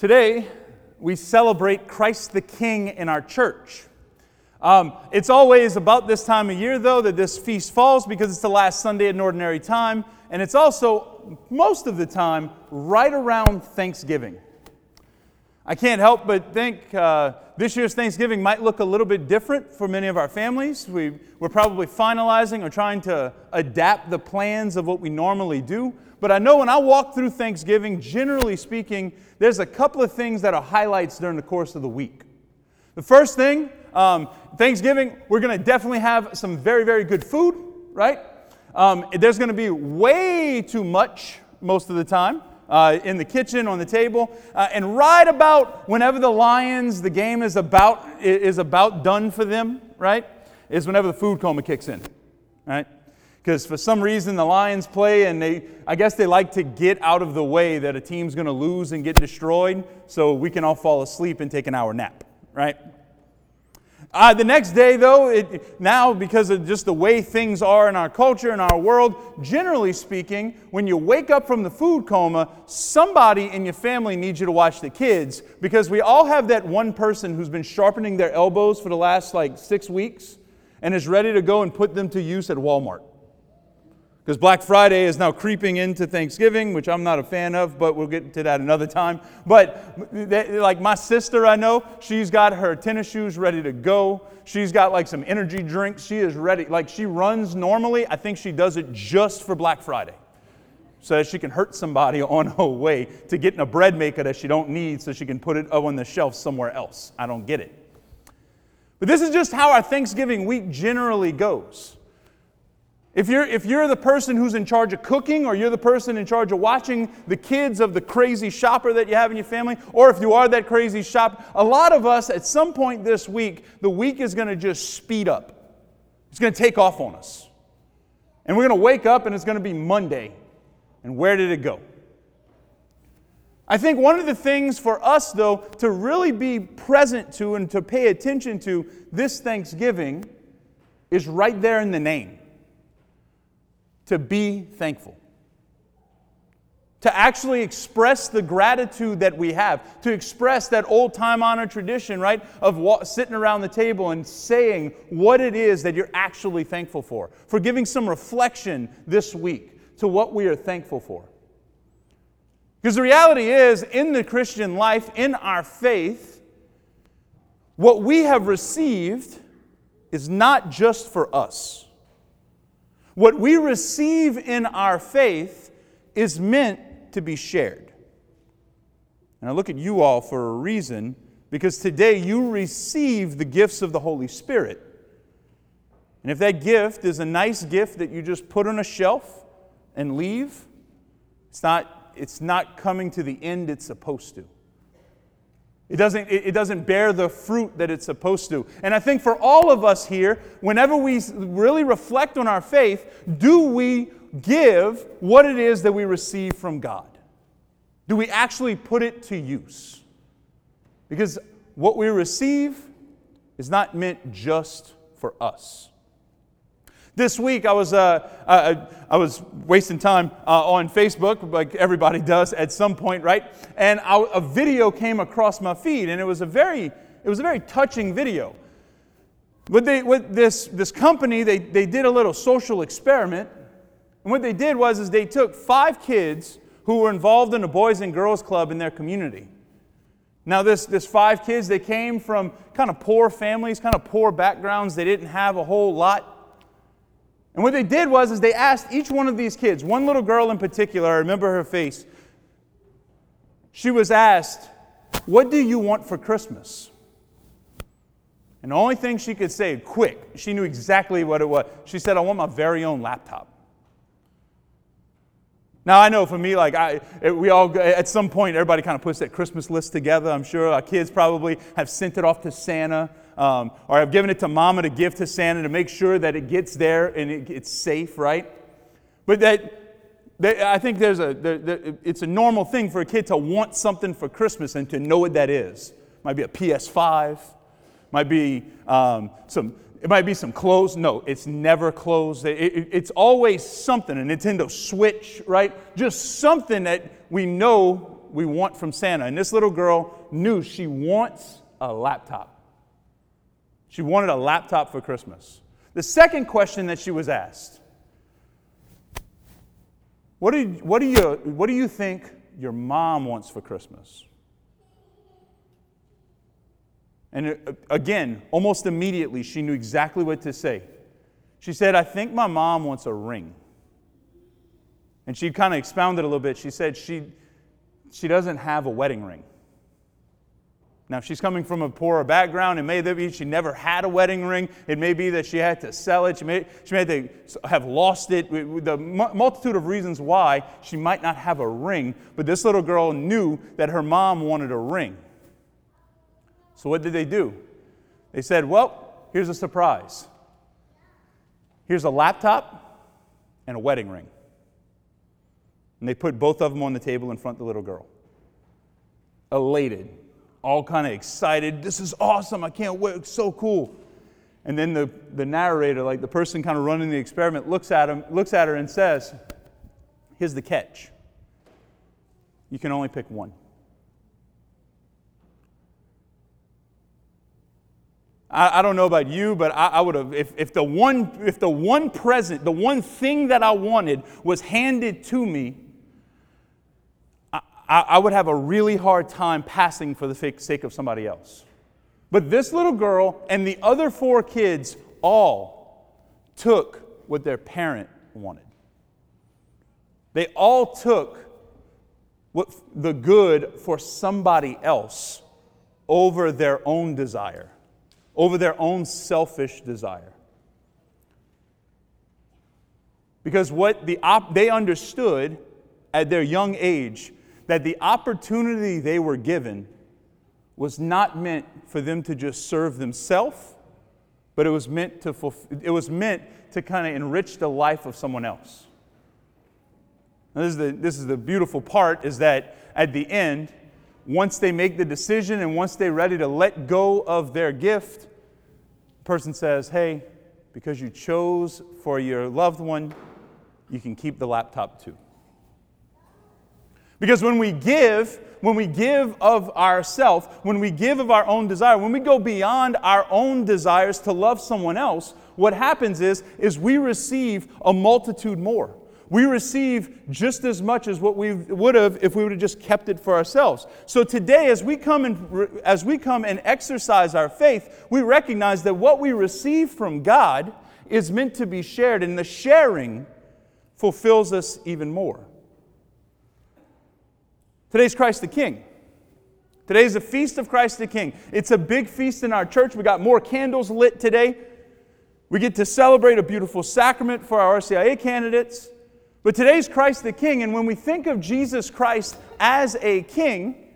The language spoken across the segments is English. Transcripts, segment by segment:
Today, we celebrate Christ the King in our church. Um, it's always about this time of year, though, that this feast falls because it's the last Sunday an ordinary time, and it's also, most of the time, right around Thanksgiving. I can't help but think uh, this year's Thanksgiving might look a little bit different for many of our families. We, we're probably finalizing or trying to adapt the plans of what we normally do. But I know when I walk through Thanksgiving, generally speaking, there's a couple of things that are highlights during the course of the week. The first thing, um, Thanksgiving, we're going to definitely have some very, very good food, right? Um, there's going to be way too much most of the time. Uh, in the kitchen, on the table, uh, and right about whenever the Lions, the game is about is about done for them, right? Is whenever the food coma kicks in, right? Because for some reason the Lions play and they, I guess they like to get out of the way that a team's going to lose and get destroyed, so we can all fall asleep and take an hour nap, right? Uh, the next day, though, it, now because of just the way things are in our culture and our world, generally speaking, when you wake up from the food coma, somebody in your family needs you to watch the kids because we all have that one person who's been sharpening their elbows for the last like six weeks and is ready to go and put them to use at Walmart. Because Black Friday is now creeping into Thanksgiving, which I'm not a fan of, but we'll get to that another time. But like my sister, I know, she's got her tennis shoes ready to go. She's got like some energy drinks. She is ready. Like she runs normally. I think she does it just for Black Friday. So that she can hurt somebody on her way to getting a bread maker that she don't need so she can put it up on the shelf somewhere else. I don't get it. But this is just how our Thanksgiving week generally goes. If you're, if you're the person who's in charge of cooking, or you're the person in charge of watching the kids of the crazy shopper that you have in your family, or if you are that crazy shopper, a lot of us at some point this week, the week is going to just speed up. It's going to take off on us. And we're going to wake up and it's going to be Monday. And where did it go? I think one of the things for us, though, to really be present to and to pay attention to this Thanksgiving is right there in the name to be thankful. To actually express the gratitude that we have, to express that old time honored tradition, right, of sitting around the table and saying what it is that you're actually thankful for, for giving some reflection this week to what we are thankful for. Because the reality is, in the Christian life, in our faith, what we have received is not just for us. What we receive in our faith is meant to be shared. And I look at you all for a reason because today you receive the gifts of the Holy Spirit. And if that gift is a nice gift that you just put on a shelf and leave, it's not, it's not coming to the end it's supposed to. It doesn't, it doesn't bear the fruit that it's supposed to. And I think for all of us here, whenever we really reflect on our faith, do we give what it is that we receive from God? Do we actually put it to use? Because what we receive is not meant just for us. This week, I was, uh, I, I, was wasting time uh, on Facebook, like everybody does at some point, right? And I, a video came across my feed, and it was a very, it was a very touching video. With, they, with this, this company, they, they did a little social experiment. And what they did was is they took five kids who were involved in a Boys and Girls Club in their community. Now, this, this five kids, they came from kind of poor families, kind of poor backgrounds. They didn't have a whole lot. And what they did was is they asked each one of these kids, one little girl in particular, I remember her face. She was asked, "What do you want for Christmas?" And the only thing she could say, quick, she knew exactly what it was. She said, "I want my very own laptop." Now I know for me, like I, we all at some point, everybody kind of puts that Christmas list together. I'm sure our kids probably have sent it off to Santa um, or I have given it to mama to give to Santa to make sure that it gets there and it, it's safe, right? But that, that I think there's a, there, there, it's a normal thing for a kid to want something for Christmas and to know what that is. Might be a PS5, might be um, some, it might be some clothes. No, it's never clothes. It, it, it's always something, a Nintendo Switch, right? Just something that we know we want from Santa? And this little girl knew she wants a laptop. She wanted a laptop for Christmas. The second question that she was asked what do, you, what, do you, what do you think your mom wants for Christmas? And uh, again, almost immediately, she knew exactly what to say. She said, I think my mom wants a ring. And she kind of expounded a little bit. She said she, she doesn't have a wedding ring. Now, she's coming from a poorer background, it may be she never had a wedding ring. It may be that she had to sell it. She may, she may have, have lost it. The multitude of reasons why she might not have a ring. But this little girl knew that her mom wanted a ring. So, what did they do? They said, Well, here's a surprise. Here's a laptop and a wedding ring. And they put both of them on the table in front of the little girl. Elated, all kind of excited. This is awesome. I can't wait. It's so cool. And then the, the narrator, like the person kind of running the experiment, looks at him, looks at her and says, Here's the catch. You can only pick one. I, I don't know about you, but I, I would have, if, if, the one, if the one present, the one thing that I wanted was handed to me, I, I would have a really hard time passing for the sake of somebody else. But this little girl and the other four kids all took what their parent wanted. They all took what, the good for somebody else over their own desire over their own selfish desire. Because what the op- they understood at their young age that the opportunity they were given was not meant for them to just serve themselves, but it was meant to fulfill, it was meant to kind of enrich the life of someone else. Now, this is the, this is the beautiful part is that at the end, once they make the decision and once they're ready to let go of their gift, the person says, Hey, because you chose for your loved one, you can keep the laptop too. Because when we give, when we give of ourself, when we give of our own desire, when we go beyond our own desires to love someone else, what happens is, is we receive a multitude more we receive just as much as what we would have if we would have just kept it for ourselves. So today, as we come and as we come and exercise our faith, we recognize that what we receive from God is meant to be shared, and the sharing fulfills us even more. Today's Christ the King. Today's the feast of Christ the King. It's a big feast in our church. We got more candles lit today. We get to celebrate a beautiful sacrament for our RCIA candidates. But today's Christ the King, and when we think of Jesus Christ as a king,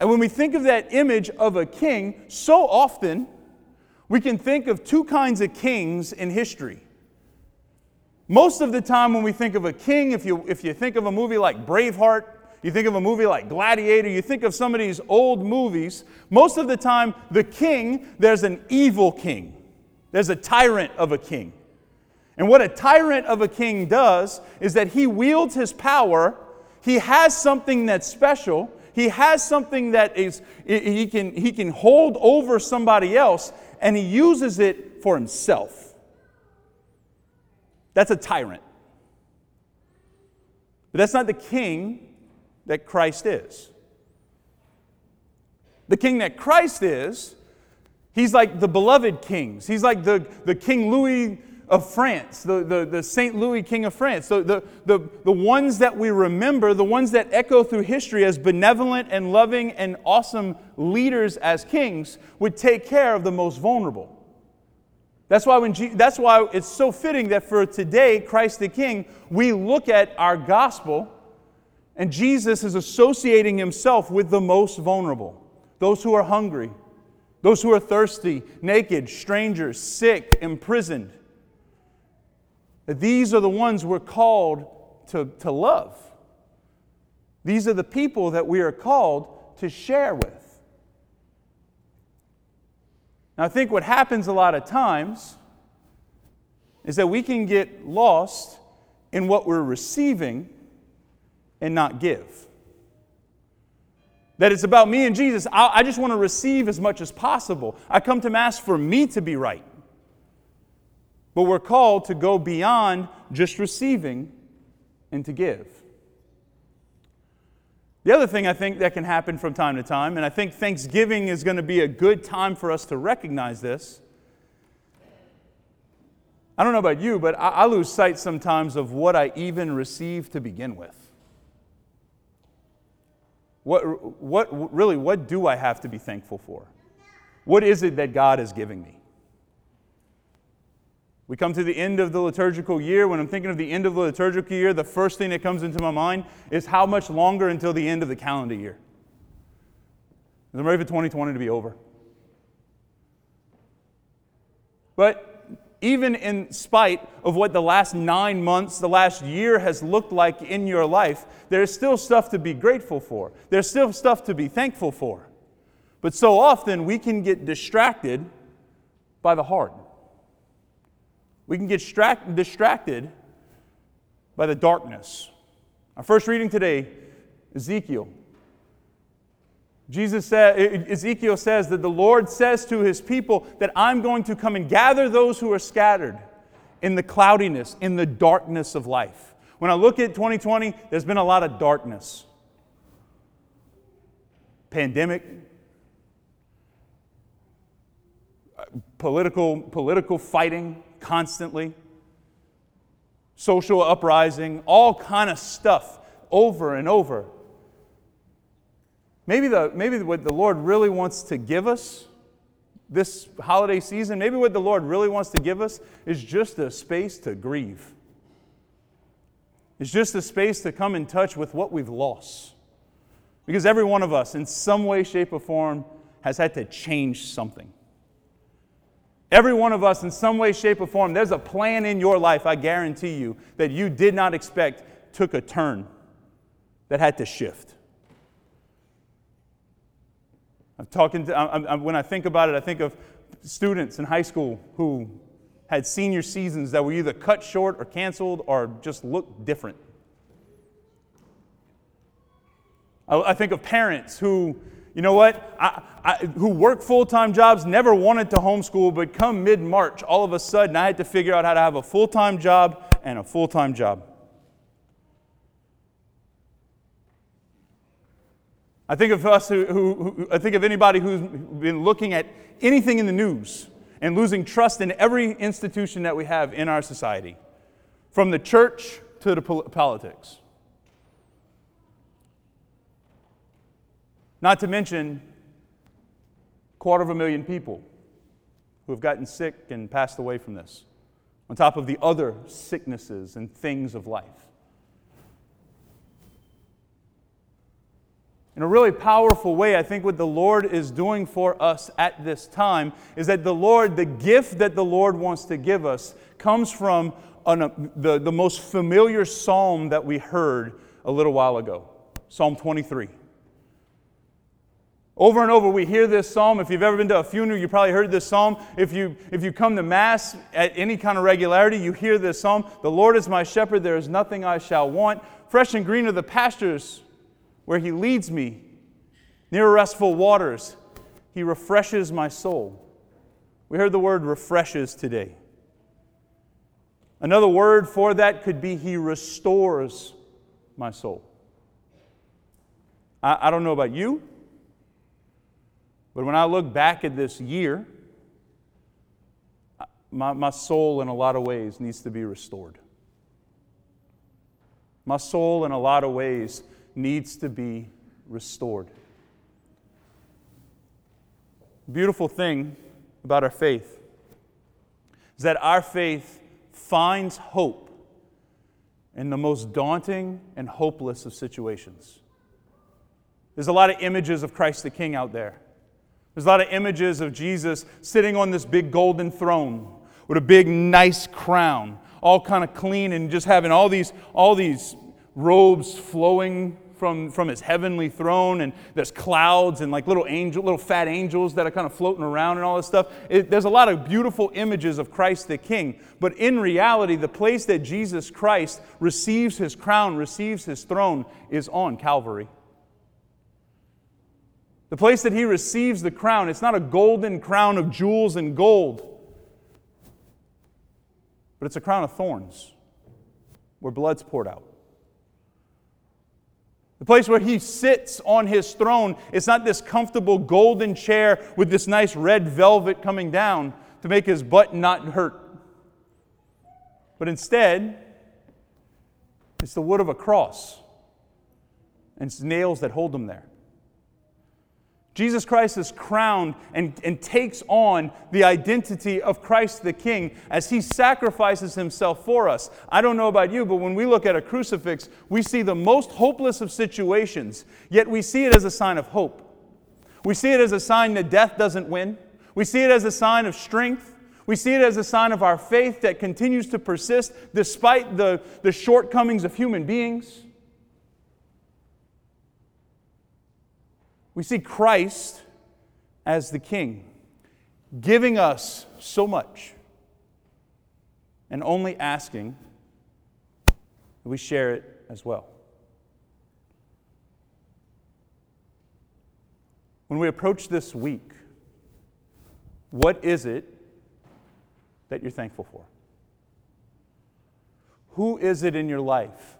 and when we think of that image of a king, so often we can think of two kinds of kings in history. Most of the time, when we think of a king, if you, if you think of a movie like Braveheart, you think of a movie like Gladiator, you think of some of these old movies, most of the time, the king, there's an evil king. There's a tyrant of a king. And what a tyrant of a king does is that he wields his power, he has something that's special, he has something that is he can he can hold over somebody else and he uses it for himself. That's a tyrant. But that's not the king that Christ is. The king that Christ is, he's like the beloved kings. He's like the, the King Louis of France, the, the, the St. Louis King of France, the, the, the, the ones that we remember, the ones that echo through history as benevolent and loving and awesome leaders as kings, would take care of the most vulnerable. That's why, when Je- that's why it's so fitting that for today, Christ the King, we look at our gospel and Jesus is associating himself with the most vulnerable those who are hungry, those who are thirsty, naked, strangers, sick, imprisoned these are the ones we're called to, to love. These are the people that we are called to share with. Now, I think what happens a lot of times is that we can get lost in what we're receiving and not give. that it's about me and Jesus. I, I just want to receive as much as possible. I come to Mass for me to be right. But we're called to go beyond just receiving and to give. The other thing I think that can happen from time to time, and I think Thanksgiving is going to be a good time for us to recognize this. I don't know about you, but I, lose sight sometimes of what I even received to begin with. What, what, really, what do I have to be thankful for? What is it that God is giving me? We come to the end of the liturgical year. When I'm thinking of the end of the liturgical year, the first thing that comes into my mind is how much longer until the end of the calendar year. I'm ready for 2020 to be over. But even in spite of what the last nine months, the last year has looked like in your life, there's still stuff to be grateful for. There's still stuff to be thankful for. But so often we can get distracted by the heart. We can get distracted by the darkness. Our first reading today, Ezekiel Jesus said, Ezekiel says that the Lord says to his people that I'm going to come and gather those who are scattered in the cloudiness, in the darkness of life. When I look at 2020, there's been a lot of darkness. Pandemic, political, political fighting constantly, social uprising, all kind of stuff over and over. Maybe, the, maybe what the Lord really wants to give us this holiday season, maybe what the Lord really wants to give us is just a space to grieve. It's just a space to come in touch with what we've lost. Because every one of us, in some way, shape, or form, has had to change something. Every one of us, in some way, shape, or form, there's a plan in your life, I guarantee you, that you did not expect took a turn that had to shift. I'm talking to, I'm, I'm, when I think about it, I think of students in high school who had senior seasons that were either cut short or canceled or just looked different. I, I think of parents who, you know what, I, I, who work full time jobs, never wanted to homeschool, but come mid March, all of a sudden I had to figure out how to have a full time job and a full time job. I think of us who, who, who, I think of anybody who's been looking at anything in the news and losing trust in every institution that we have in our society, from the church to the politics. Not to mention quarter of a million people who have gotten sick and passed away from this, on top of the other sicknesses and things of life. In a really powerful way, I think what the Lord is doing for us at this time is that the Lord, the gift that the Lord wants to give us, comes from an, the, the most familiar psalm that we heard a little while ago Psalm 23. Over and over, we hear this psalm. If you've ever been to a funeral, you probably heard this psalm. If you, if you come to Mass at any kind of regularity, you hear this psalm The Lord is my shepherd, there is nothing I shall want. Fresh and green are the pastures where He leads me. Near restful waters, He refreshes my soul. We heard the word refreshes today. Another word for that could be He restores my soul. I, I don't know about you, but when I look back at this year, my, my soul in a lot of ways needs to be restored. My soul in a lot of ways needs to be restored. Beautiful thing about our faith is that our faith finds hope in the most daunting and hopeless of situations. There's a lot of images of Christ the King out there. There's a lot of images of Jesus sitting on this big golden throne with a big nice crown, all kind of clean and just having all these all these robes flowing from, from his heavenly throne, and there's clouds and like little angel, little fat angels that are kind of floating around and all this stuff. It, there's a lot of beautiful images of Christ the King. But in reality, the place that Jesus Christ receives his crown, receives his throne, is on Calvary. The place that he receives the crown, it's not a golden crown of jewels and gold, but it's a crown of thorns where blood's poured out. The place where he sits on his throne, it's not this comfortable golden chair with this nice red velvet coming down to make his butt not hurt. But instead, it's the wood of a cross and it's nails that hold him there. Jesus Christ is crowned and, and takes on the identity of Christ the King as he sacrifices himself for us. I don't know about you, but when we look at a crucifix, we see the most hopeless of situations, yet we see it as a sign of hope. We see it as a sign that death doesn't win. We see it as a sign of strength. We see it as a sign of our faith that continues to persist despite the, the shortcomings of human beings. We see Christ as the King, giving us so much and only asking that we share it as well. When we approach this week, what is it that you're thankful for? Who is it in your life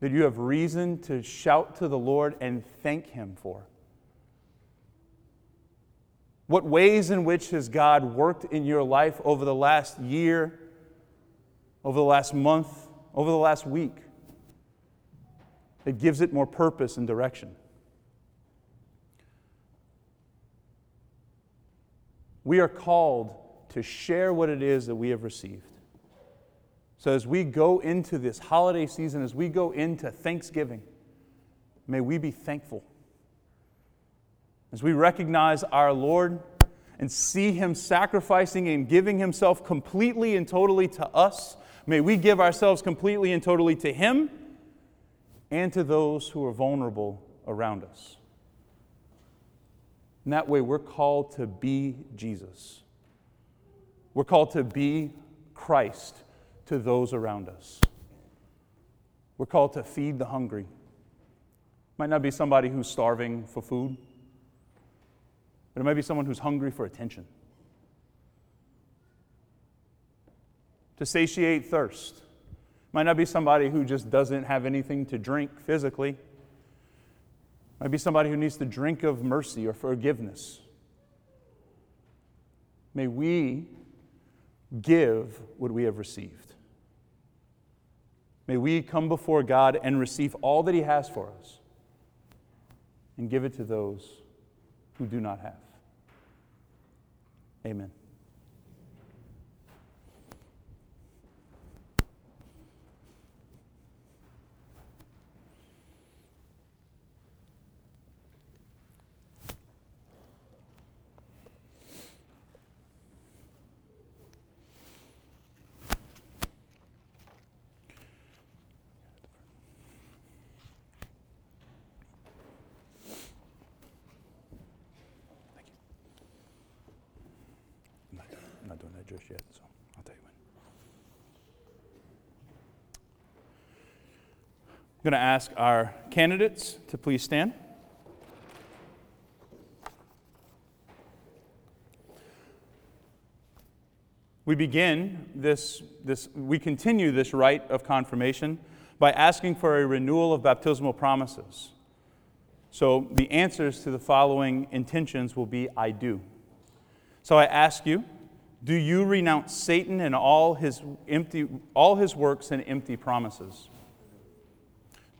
that you have reason to shout to the Lord and thank Him for? What ways in which has God worked in your life over the last year, over the last month, over the last week that gives it more purpose and direction? We are called to share what it is that we have received. So, as we go into this holiday season, as we go into Thanksgiving, may we be thankful. As we recognize our Lord and see Him sacrificing and giving Himself completely and totally to us, may we give ourselves completely and totally to Him and to those who are vulnerable around us. In that way, we're called to be Jesus. We're called to be Christ to those around us. We're called to feed the hungry. Might not be somebody who's starving for food, but it might be someone who's hungry for attention. To satiate thirst. Might not be somebody who just doesn't have anything to drink physically. Might be somebody who needs to drink of mercy or forgiveness. May we give what we have received. May we come before God and receive all that He has for us and give it to those who do not have. Amen. Just yet, so I'll tell you when. I'm going to ask our candidates to please stand. We begin this, this, we continue this rite of confirmation by asking for a renewal of baptismal promises. So the answers to the following intentions will be I do. So I ask you, do you renounce Satan and all his, empty, all his works and empty promises?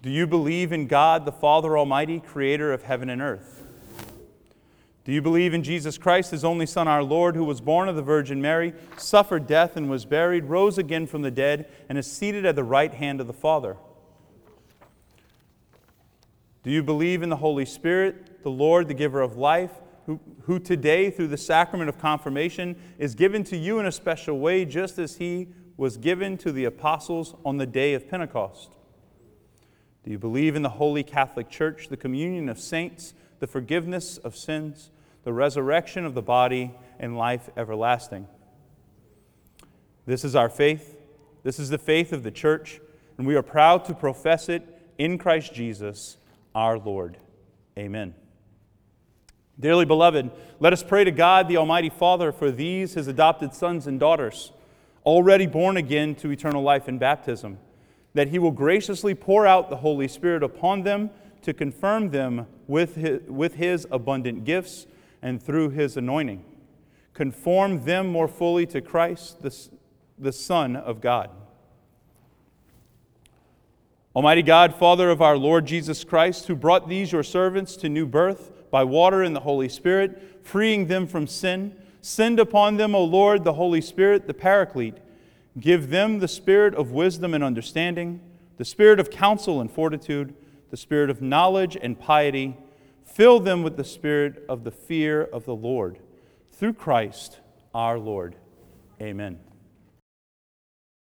Do you believe in God, the Father Almighty, creator of heaven and earth? Do you believe in Jesus Christ, his only Son, our Lord, who was born of the Virgin Mary, suffered death and was buried, rose again from the dead, and is seated at the right hand of the Father? Do you believe in the Holy Spirit, the Lord, the giver of life? Who, who today, through the sacrament of confirmation, is given to you in a special way, just as he was given to the apostles on the day of Pentecost? Do you believe in the Holy Catholic Church, the communion of saints, the forgiveness of sins, the resurrection of the body, and life everlasting? This is our faith. This is the faith of the church, and we are proud to profess it in Christ Jesus our Lord. Amen. Dearly beloved, let us pray to God, the Almighty Father, for these, his adopted sons and daughters, already born again to eternal life in baptism, that he will graciously pour out the Holy Spirit upon them to confirm them with his, with his abundant gifts and through his anointing. Conform them more fully to Christ, the, the Son of God. Almighty God, Father of our Lord Jesus Christ, who brought these your servants to new birth, by water and the Holy Spirit, freeing them from sin. Send upon them, O Lord, the Holy Spirit, the Paraclete. Give them the spirit of wisdom and understanding, the spirit of counsel and fortitude, the spirit of knowledge and piety. Fill them with the spirit of the fear of the Lord. Through Christ our Lord. Amen.